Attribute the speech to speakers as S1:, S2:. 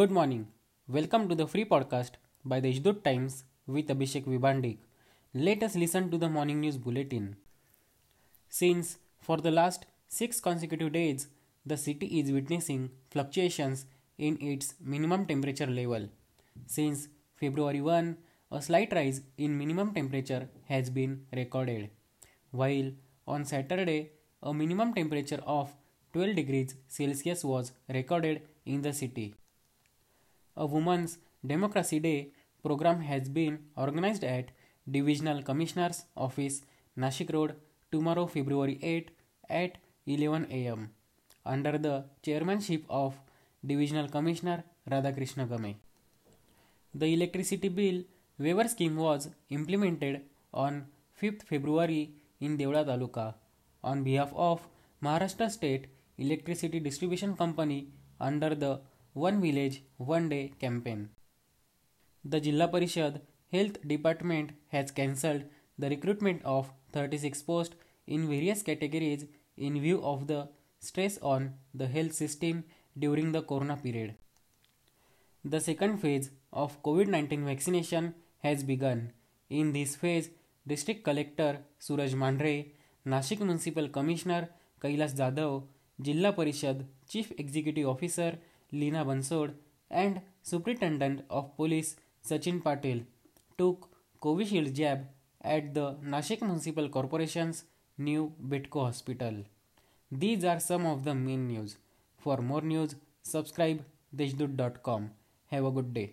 S1: Good morning. Welcome to the free podcast by the Deshdoot Times with Abhishek Vibandik. Let us listen to the morning news bulletin. Since for the last six consecutive days, the city is witnessing fluctuations in its minimum temperature level. Since February 1, a slight rise in minimum temperature has been recorded, while on Saturday, a minimum temperature of 12 degrees Celsius was recorded in the city. A Women's Democracy Day program has been organized at Divisional Commissioner's Office, Nashik Road, tomorrow, February 8 at 11 am, under the chairmanship of Divisional Commissioner Radhakrishna Game. The electricity bill waiver scheme was implemented on 5th February in Devda Taluka on behalf of Maharashtra State Electricity Distribution Company under the One Village One Day campaign. The Jilla Parishad Health Department has cancelled the recruitment of 36 posts in various categories in view of the stress on the health system during the corona period. The second phase of COVID 19 vaccination has begun. In this phase, District Collector Suraj Mandre, Nashik Municipal Commissioner Kailas Jadhav, Jilla Parishad Chief Executive Officer Leena Bansod, and Superintendent of Police Sachin Patil took Covishield jab at the Nashik Municipal Corporation's new Bytco Hospital. These are some of the main news. For more news, subscribe deshdoot.com. Have a good day.